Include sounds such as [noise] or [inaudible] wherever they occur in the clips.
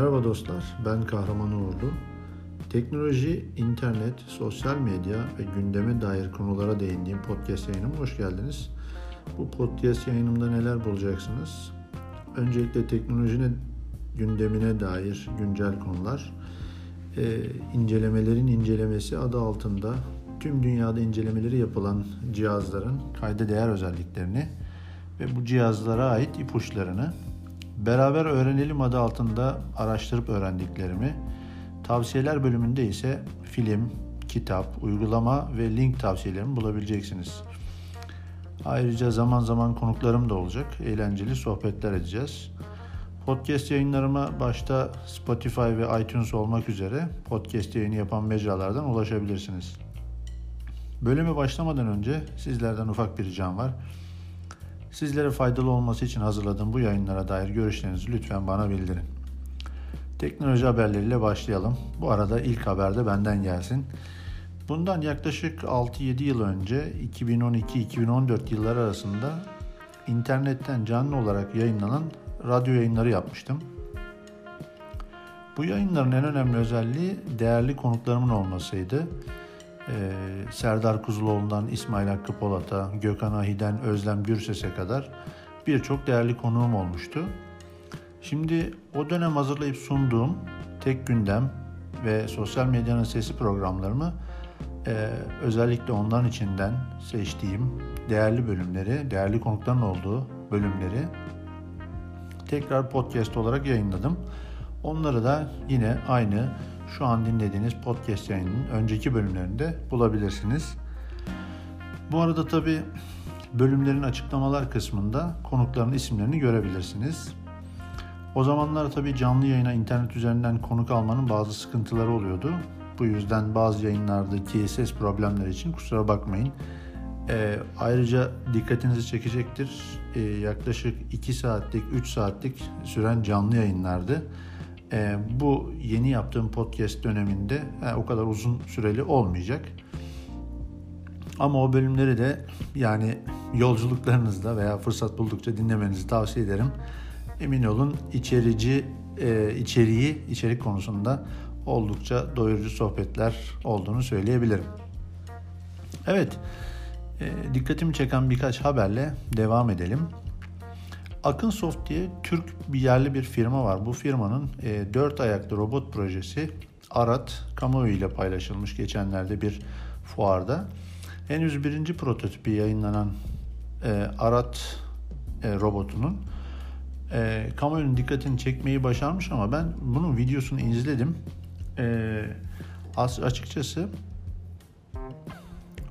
Merhaba dostlar, ben Kahraman Uğurlu. Teknoloji, internet, sosyal medya ve gündeme dair konulara değindiğim podcast yayınıma hoş geldiniz. Bu podcast yayınımda neler bulacaksınız? Öncelikle teknolojinin gündemine dair güncel konular, e, incelemelerin incelemesi adı altında tüm dünyada incelemeleri yapılan cihazların kayda değer özelliklerini ve bu cihazlara ait ipuçlarını Beraber öğrenelim adı altında araştırıp öğrendiklerimi, tavsiyeler bölümünde ise film, kitap, uygulama ve link tavsiyelerimi bulabileceksiniz. Ayrıca zaman zaman konuklarım da olacak. Eğlenceli sohbetler edeceğiz. Podcast yayınlarıma başta Spotify ve iTunes olmak üzere podcast yayını yapan mecralardan ulaşabilirsiniz. Bölüme başlamadan önce sizlerden ufak bir ricam var. Sizlere faydalı olması için hazırladığım bu yayınlara dair görüşlerinizi lütfen bana bildirin. Teknoloji haberleriyle başlayalım. Bu arada ilk haber de benden gelsin. Bundan yaklaşık 6-7 yıl önce 2012-2014 yılları arasında internetten canlı olarak yayınlanan radyo yayınları yapmıştım. Bu yayınların en önemli özelliği değerli konuklarımın olmasıydı e, Serdar Kuzuloğlu'ndan İsmail Hakkı Polat'a, Gökhan Ahi'den Özlem Gürses'e kadar birçok değerli konuğum olmuştu. Şimdi o dönem hazırlayıp sunduğum tek gündem ve sosyal medyanın sesi programlarımı e, özellikle onların içinden seçtiğim değerli bölümleri, değerli konukların olduğu bölümleri tekrar podcast olarak yayınladım. Onları da yine aynı şu an dinlediğiniz podcast yayınının önceki bölümlerinde bulabilirsiniz. Bu arada tabi bölümlerin açıklamalar kısmında konukların isimlerini görebilirsiniz. O zamanlar tabi canlı yayına internet üzerinden konuk almanın bazı sıkıntıları oluyordu. Bu yüzden bazı yayınlardaki ses problemleri için kusura bakmayın. E, ayrıca dikkatinizi çekecektir. E, yaklaşık 2 saatlik, 3 saatlik süren canlı yayınlardı e, bu yeni yaptığım podcast döneminde e, o kadar uzun süreli olmayacak. Ama o bölümleri de yani yolculuklarınızda veya fırsat buldukça dinlemenizi tavsiye ederim. Emin olun içerici e, içeriği, içerik konusunda oldukça doyurucu sohbetler olduğunu söyleyebilirim. Evet, e, dikkatimi çeken birkaç haberle devam edelim. Akınsoft diye Türk bir yerli bir firma var. Bu firmanın e, 4 ayaklı robot projesi Arat kamuoyu ile paylaşılmış geçenlerde bir fuarda. Henüz birinci prototipi yayınlanan e, Arat e, robotunun e, kamuoyunun dikkatini çekmeyi başarmış ama ben bunun videosunu izledim. E, açıkçası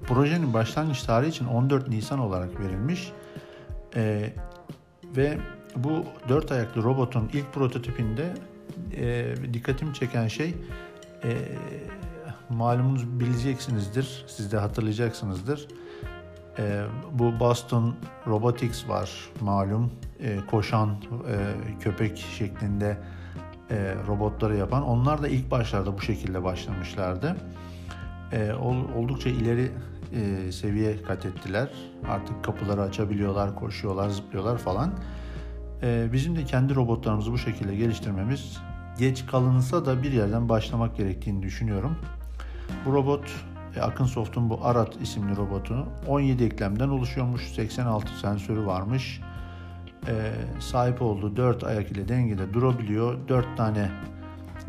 projenin başlangıç tarihi için 14 Nisan olarak verilmiş. E, ve bu dört ayaklı robotun ilk prototipinde e, dikkatimi çeken şey e, malumunuz bileceksinizdir, siz de hatırlayacaksınızdır. E, bu Boston Robotics var malum e, koşan e, köpek şeklinde e, robotları yapan. Onlar da ilk başlarda bu şekilde başlamışlardı. E, oldukça ileri e, seviye kat ettiler. Artık kapıları açabiliyorlar, koşuyorlar, zıplıyorlar falan. E, bizim de kendi robotlarımızı bu şekilde geliştirmemiz geç kalınsa da bir yerden başlamak gerektiğini düşünüyorum. Bu robot e, Akınsoft'un bu Arat isimli robotu 17 eklemden oluşuyormuş. 86 sensörü varmış. E, sahip olduğu 4 ayak ile dengede durabiliyor. 4 tane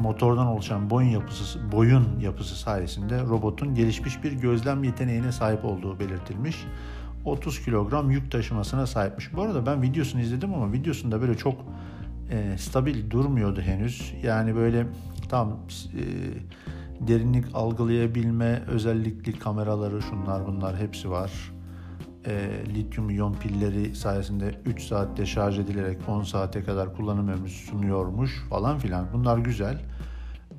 motordan oluşan boyun yapısı, boyun yapısı sayesinde robotun gelişmiş bir gözlem yeteneğine sahip olduğu belirtilmiş. 30 kilogram yük taşımasına sahipmiş. Bu arada ben videosunu izledim ama videosunda böyle çok e, stabil durmuyordu henüz. Yani böyle tam e, derinlik algılayabilme özellikli kameraları şunlar bunlar hepsi var. E, lityum iyon pilleri sayesinde 3 saatte şarj edilerek 10 saate kadar kullanım ömrü sunuyormuş falan filan. Bunlar güzel.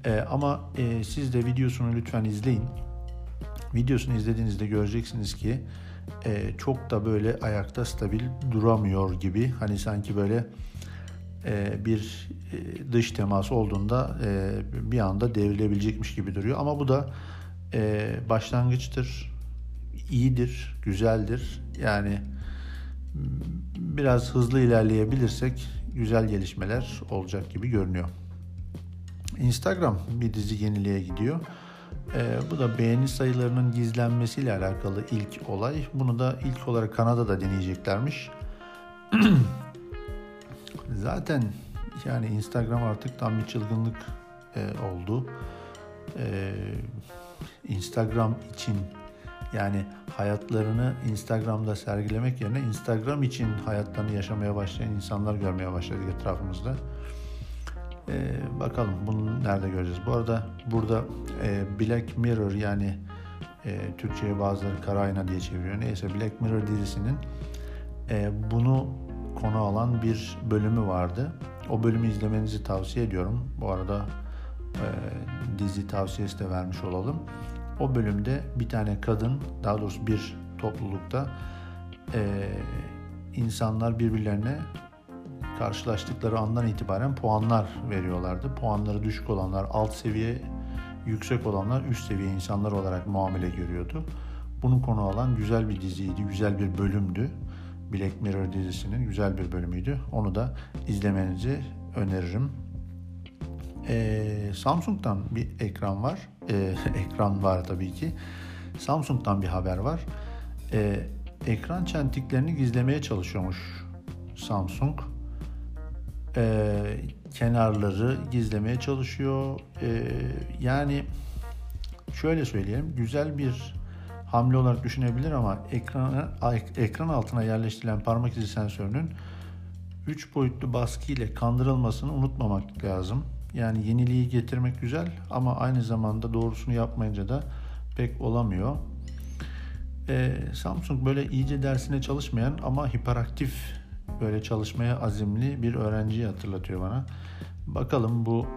E, ama e, siz de videosunu lütfen izleyin. Videosunu izlediğinizde göreceksiniz ki e, çok da böyle ayakta stabil duramıyor gibi. Hani sanki böyle e, bir e, dış temas olduğunda e, bir anda devrilebilecekmiş gibi duruyor. Ama bu da e, başlangıçtır, iyidir, güzeldir. Yani biraz hızlı ilerleyebilirsek güzel gelişmeler olacak gibi görünüyor. Instagram bir dizi yeniliğe gidiyor. E, bu da beğeni sayılarının gizlenmesiyle alakalı ilk olay. Bunu da ilk olarak Kanada'da deneyeceklermiş. [clears throat] Zaten yani Instagram artık tam bir çılgınlık e, oldu. E, Instagram için yani hayatlarını Instagram'da sergilemek yerine Instagram için hayatlarını yaşamaya başlayan insanlar görmeye başladık etrafımızda. Ee, bakalım bunu nerede göreceğiz. Bu arada burada e, Black Mirror yani e, Türkçe'ye bazıları kara ayna diye çeviriyor. Neyse Black Mirror dizisinin e, bunu konu alan bir bölümü vardı. O bölümü izlemenizi tavsiye ediyorum. Bu arada e, dizi tavsiyesi de vermiş olalım. O bölümde bir tane kadın, daha doğrusu bir toplulukta e, insanlar birbirlerine karşılaştıkları andan itibaren puanlar veriyorlardı. Puanları düşük olanlar alt seviye, yüksek olanlar üst seviye insanlar olarak muamele görüyordu. Bunu konu alan güzel bir diziydi, güzel bir bölümdü. Black Mirror dizisinin güzel bir bölümüydü. Onu da izlemenizi öneririm. Ee, Samsung'dan bir ekran var. Ee, [laughs] ekran var tabii ki. Samsung'dan bir haber var. Ee, ekran çentiklerini gizlemeye çalışıyormuş Samsung. Ee, kenarları gizlemeye çalışıyor. Ee, yani şöyle söyleyelim. Güzel bir hamle olarak düşünebilir ama ekrana, ekran altına yerleştirilen parmak izi sensörünün 3 boyutlu baskı ile kandırılmasını unutmamak lazım. Yani yeniliği getirmek güzel ama aynı zamanda doğrusunu yapmayınca da pek olamıyor. Ee, Samsung böyle iyice dersine çalışmayan ama hiperaktif böyle çalışmaya azimli bir öğrenciyi hatırlatıyor bana. Bakalım bu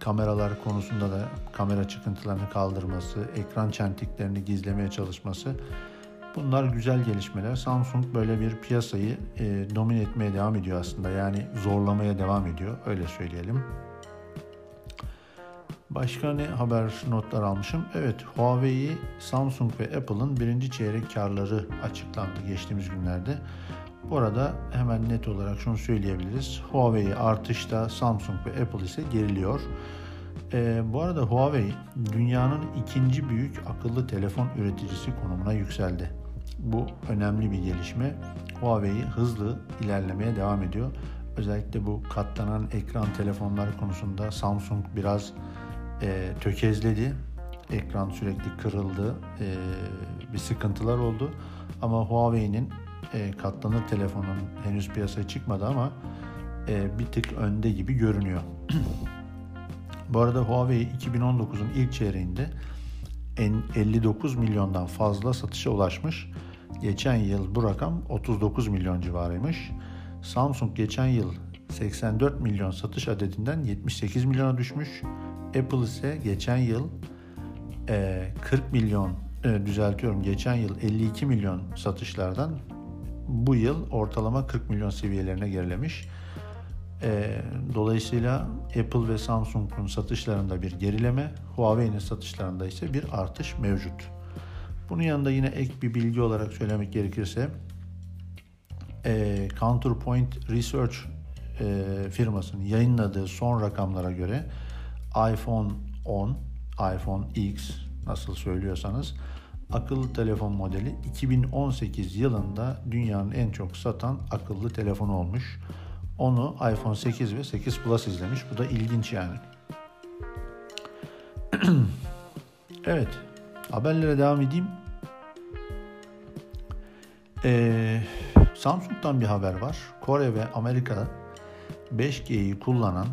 kameralar konusunda da kamera çıkıntılarını kaldırması, ekran çentiklerini gizlemeye çalışması bunlar güzel gelişmeler. Samsung böyle bir piyasayı e, domine etmeye devam ediyor aslında. Yani zorlamaya devam ediyor öyle söyleyelim. Başka ne haber notlar almışım? Evet Huawei, Samsung ve Apple'ın birinci çeyrek karları açıklandı geçtiğimiz günlerde. Bu arada hemen net olarak şunu söyleyebiliriz. Huawei artışta, Samsung ve Apple ise geriliyor. Ee, bu arada Huawei dünyanın ikinci büyük akıllı telefon üreticisi konumuna yükseldi. Bu önemli bir gelişme. Huawei hızlı ilerlemeye devam ediyor. Özellikle bu katlanan ekran telefonlar konusunda Samsung biraz e, tökezledi. Ekran sürekli kırıldı. E, bir sıkıntılar oldu. Ama Huawei'nin e, katlanır telefonun henüz piyasaya çıkmadı ama e, bir tık önde gibi görünüyor. [clears throat] Bu arada Huawei 2019'un ilk çeyreğinde 59 milyondan fazla satışa ulaşmış. Geçen yıl bu rakam 39 milyon civarıymış. Samsung geçen yıl 84 milyon satış adedinden 78 milyona düşmüş. Apple ise geçen yıl 40 milyon düzeltiyorum geçen yıl 52 milyon satışlardan bu yıl ortalama 40 milyon seviyelerine gerilemiş. Dolayısıyla Apple ve Samsung'un satışlarında bir gerileme, Huawei'nin satışlarında ise bir artış mevcut. Bunun yanında yine ek bir bilgi olarak söylemek gerekirse Counterpoint Research firmasının yayınladığı son rakamlara göre iPhone 10, iPhone X nasıl söylüyorsanız akıllı telefon modeli 2018 yılında dünyanın en çok satan akıllı telefonu olmuş. Onu iPhone 8 ve 8 Plus izlemiş. Bu da ilginç yani. [clears throat] evet. Haberlere devam edeyim. Ee, Samsung'dan bir haber var. Kore ve Amerika 5G'yi kullanan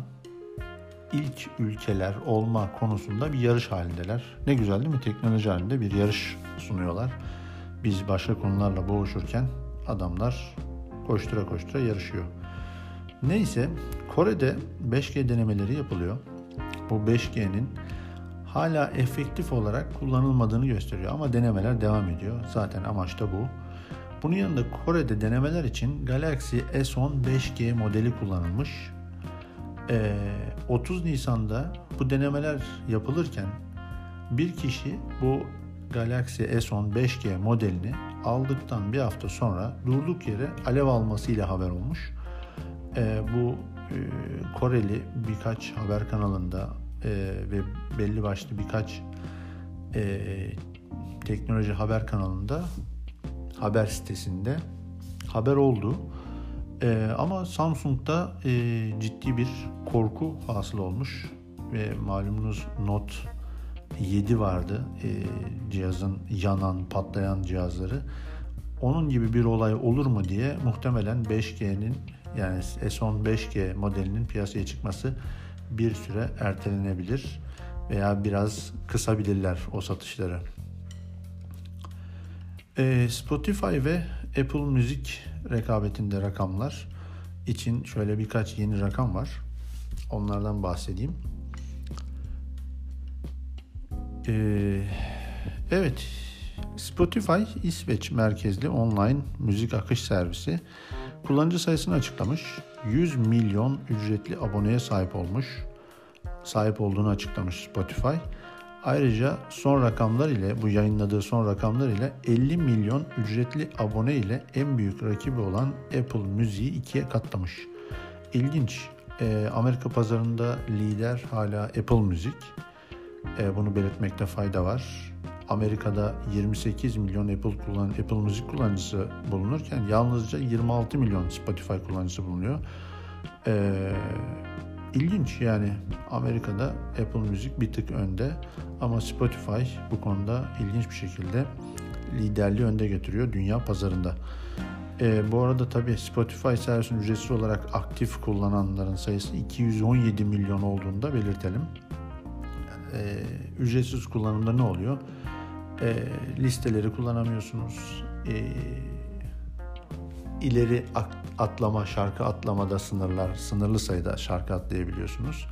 ilk ülkeler olma konusunda bir yarış halindeler. Ne güzel değil mi? Teknoloji halinde bir yarış sunuyorlar. Biz başka konularla boğuşurken adamlar koştura koştura yarışıyor. Neyse Kore'de 5G denemeleri yapılıyor. Bu 5G'nin hala efektif olarak kullanılmadığını gösteriyor ama denemeler devam ediyor. Zaten amaç da bu. Bunun yanında Kore'de denemeler için Galaxy S10 5G modeli kullanılmış. Ee, 30 Nisan'da bu denemeler yapılırken bir kişi bu Galaxy S10 5G modelini aldıktan bir hafta sonra durduk yere alev almasıyla haber olmuş. Ee, bu e, Koreli birkaç haber kanalında e, ve belli başlı birkaç e, teknoloji haber kanalında haber sitesinde haber oldu. E, ama Samsung'da e, ciddi bir korku hasıl olmuş ve malumunuz Note 7 vardı e, cihazın yanan patlayan cihazları. Onun gibi bir olay olur mu diye muhtemelen 5G'nin yani S10 5G modelinin piyasaya çıkması bir süre ertelenebilir veya biraz kısabilirler o satışları. E, Spotify ve Apple Müzik rekabetinde rakamlar için şöyle birkaç yeni rakam var. Onlardan bahsedeyim. Ee, evet, Spotify İsveç merkezli online müzik akış servisi kullanıcı sayısını açıklamış. 100 milyon ücretli aboneye sahip olmuş. Sahip olduğunu açıklamış Spotify. Ayrıca son rakamlar ile bu yayınladığı son rakamlar ile 50 milyon ücretli abone ile en büyük rakibi olan Apple Müziği ikiye katlamış. İlginç. E, Amerika pazarında lider hala Apple Müzik. E, bunu belirtmekte fayda var. Amerika'da 28 milyon Apple kullan Apple Müzik kullanıcısı bulunurken yalnızca 26 milyon Spotify kullanıcısı bulunuyor. Eee İlginç yani Amerika'da Apple Müzik bir tık önde ama Spotify bu konuda ilginç bir şekilde liderliği önde getiriyor dünya pazarında. E, bu arada tabii Spotify servisini ücretsiz olarak aktif kullananların sayısı 217 milyon olduğunu da belirtelim. E, ücretsiz kullanımda ne oluyor? E, listeleri kullanamıyorsunuz. E, ileri atlama, şarkı atlamada sınırlar, sınırlı sayıda şarkı atlayabiliyorsunuz.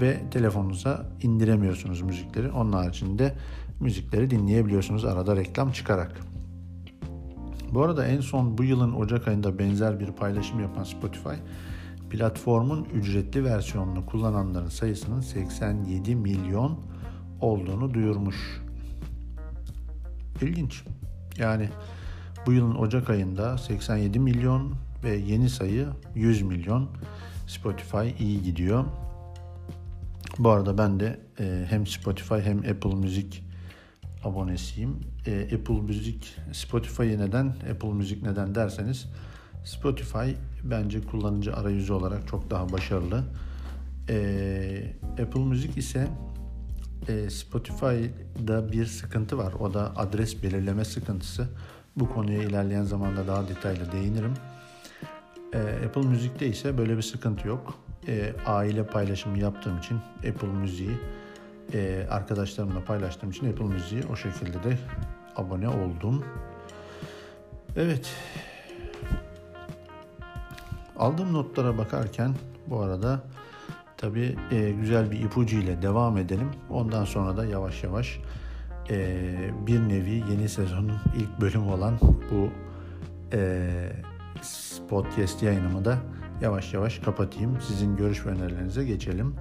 Ve telefonunuza indiremiyorsunuz müzikleri. Onun haricinde müzikleri dinleyebiliyorsunuz arada reklam çıkarak. Bu arada en son bu yılın Ocak ayında benzer bir paylaşım yapan Spotify, platformun ücretli versiyonunu kullananların sayısının 87 milyon olduğunu duyurmuş. İlginç. Yani bu yılın Ocak ayında 87 milyon ve yeni sayı 100 milyon. Spotify iyi gidiyor. Bu arada ben de e, hem Spotify hem Apple Müzik abonesiyim. E, Apple Müzik, Spotify'ı neden, Apple Müzik neden derseniz Spotify bence kullanıcı arayüzü olarak çok daha başarılı. E, Apple Müzik ise e, Spotify'da bir sıkıntı var. O da adres belirleme sıkıntısı. Bu konuya ilerleyen zamanda daha detaylı değinirim. E, Apple Müzik'te ise böyle bir sıkıntı yok. E, aile paylaşımı yaptığım için Apple Müziği e, arkadaşlarımla paylaştığım için Apple Müziği o şekilde de abone oldum. Evet. Aldığım notlara bakarken bu arada tabi e, güzel bir ipucu ile devam edelim. Ondan sonra da yavaş yavaş bir nevi yeni sezonun ilk bölümü olan bu podcast yayınımı da yavaş yavaş kapatayım. Sizin görüş ve önerilerinize geçelim.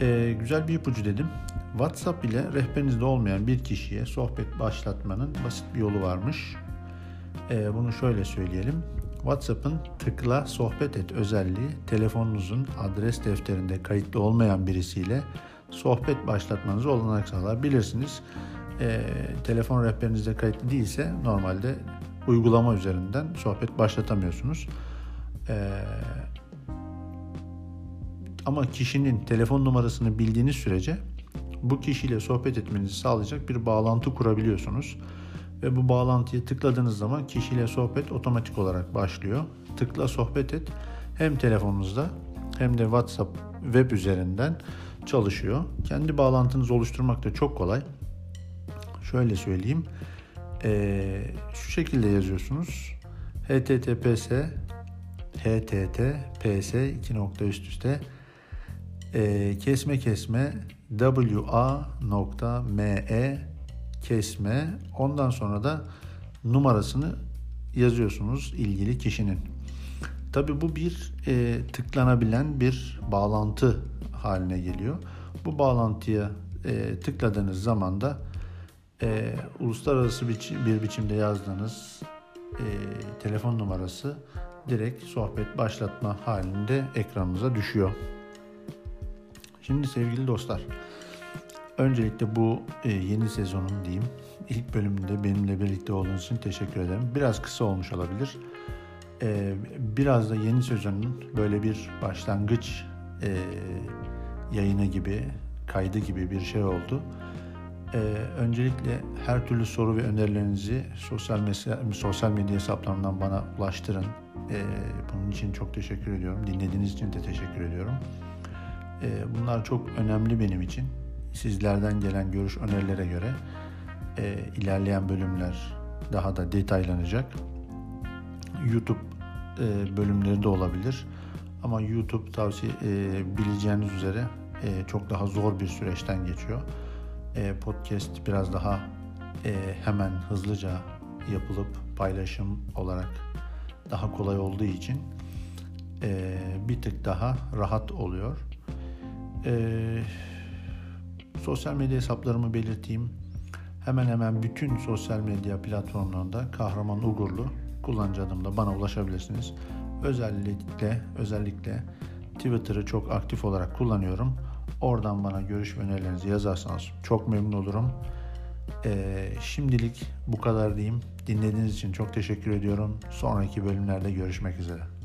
E, güzel bir ipucu dedim. WhatsApp ile rehberinizde olmayan bir kişiye sohbet başlatmanın basit bir yolu varmış. E, bunu şöyle söyleyelim. WhatsApp'ın tıkla sohbet et özelliği telefonunuzun adres defterinde kayıtlı olmayan birisiyle sohbet başlatmanızı olanak sağlar. Bilirsiniz e, telefon rehberinizde kayıtlı değilse normalde uygulama üzerinden sohbet başlatamıyorsunuz. E, ama kişinin telefon numarasını bildiğiniz sürece bu kişiyle sohbet etmenizi sağlayacak bir bağlantı kurabiliyorsunuz. Ve bu bağlantıya tıkladığınız zaman kişiyle sohbet otomatik olarak başlıyor. Tıkla sohbet et hem telefonunuzda hem de WhatsApp web üzerinden çalışıyor. Kendi bağlantınızı oluşturmak da çok kolay. Şöyle söyleyeyim. Ee, şu şekilde yazıyorsunuz. https https 2 nokta üst üste e, kesme kesme wa nokta me kesme ondan sonra da numarasını yazıyorsunuz ilgili kişinin. Tabi bu bir e, tıklanabilen bir bağlantı haline geliyor. Bu bağlantıya e, tıkladığınız zaman da e, uluslararası bir, bir biçimde yazdığınız e, telefon numarası direkt sohbet başlatma halinde ekranınıza düşüyor. Şimdi sevgili dostlar, öncelikle bu e, yeni sezonun diyeyim ilk bölümünde benimle birlikte olduğunuz için teşekkür ederim. Biraz kısa olmuş olabilir. E, biraz da yeni sezonun böyle bir başlangıç e, yayını gibi, kaydı gibi bir şey oldu. Ee, öncelikle her türlü soru ve önerilerinizi sosyal, medya, sosyal medya hesaplarından bana ulaştırın. Ee, bunun için çok teşekkür ediyorum. Dinlediğiniz için de teşekkür ediyorum. Ee, bunlar çok önemli benim için. Sizlerden gelen görüş önerilere göre e, ilerleyen bölümler daha da detaylanacak. YouTube e, bölümleri de olabilir. Ama YouTube tavsiye e, bileceğiniz üzere e, çok daha zor bir süreçten geçiyor e, podcast biraz daha e, hemen hızlıca yapılıp paylaşım olarak daha kolay olduğu için e, bir tık daha rahat oluyor. Sosyal medya hesaplarımı belirteyim. Hemen hemen bütün sosyal medya platformlarında Kahraman Ugurlu kullanıcı adımla bana ulaşabilirsiniz. Özellikle özellikle Twitter'ı çok aktif olarak kullanıyorum. Oradan bana görüş ve önerilerinizi yazarsanız çok memnun olurum. Ee, şimdilik bu kadar diyeyim. Dinlediğiniz için çok teşekkür ediyorum. Sonraki bölümlerde görüşmek üzere.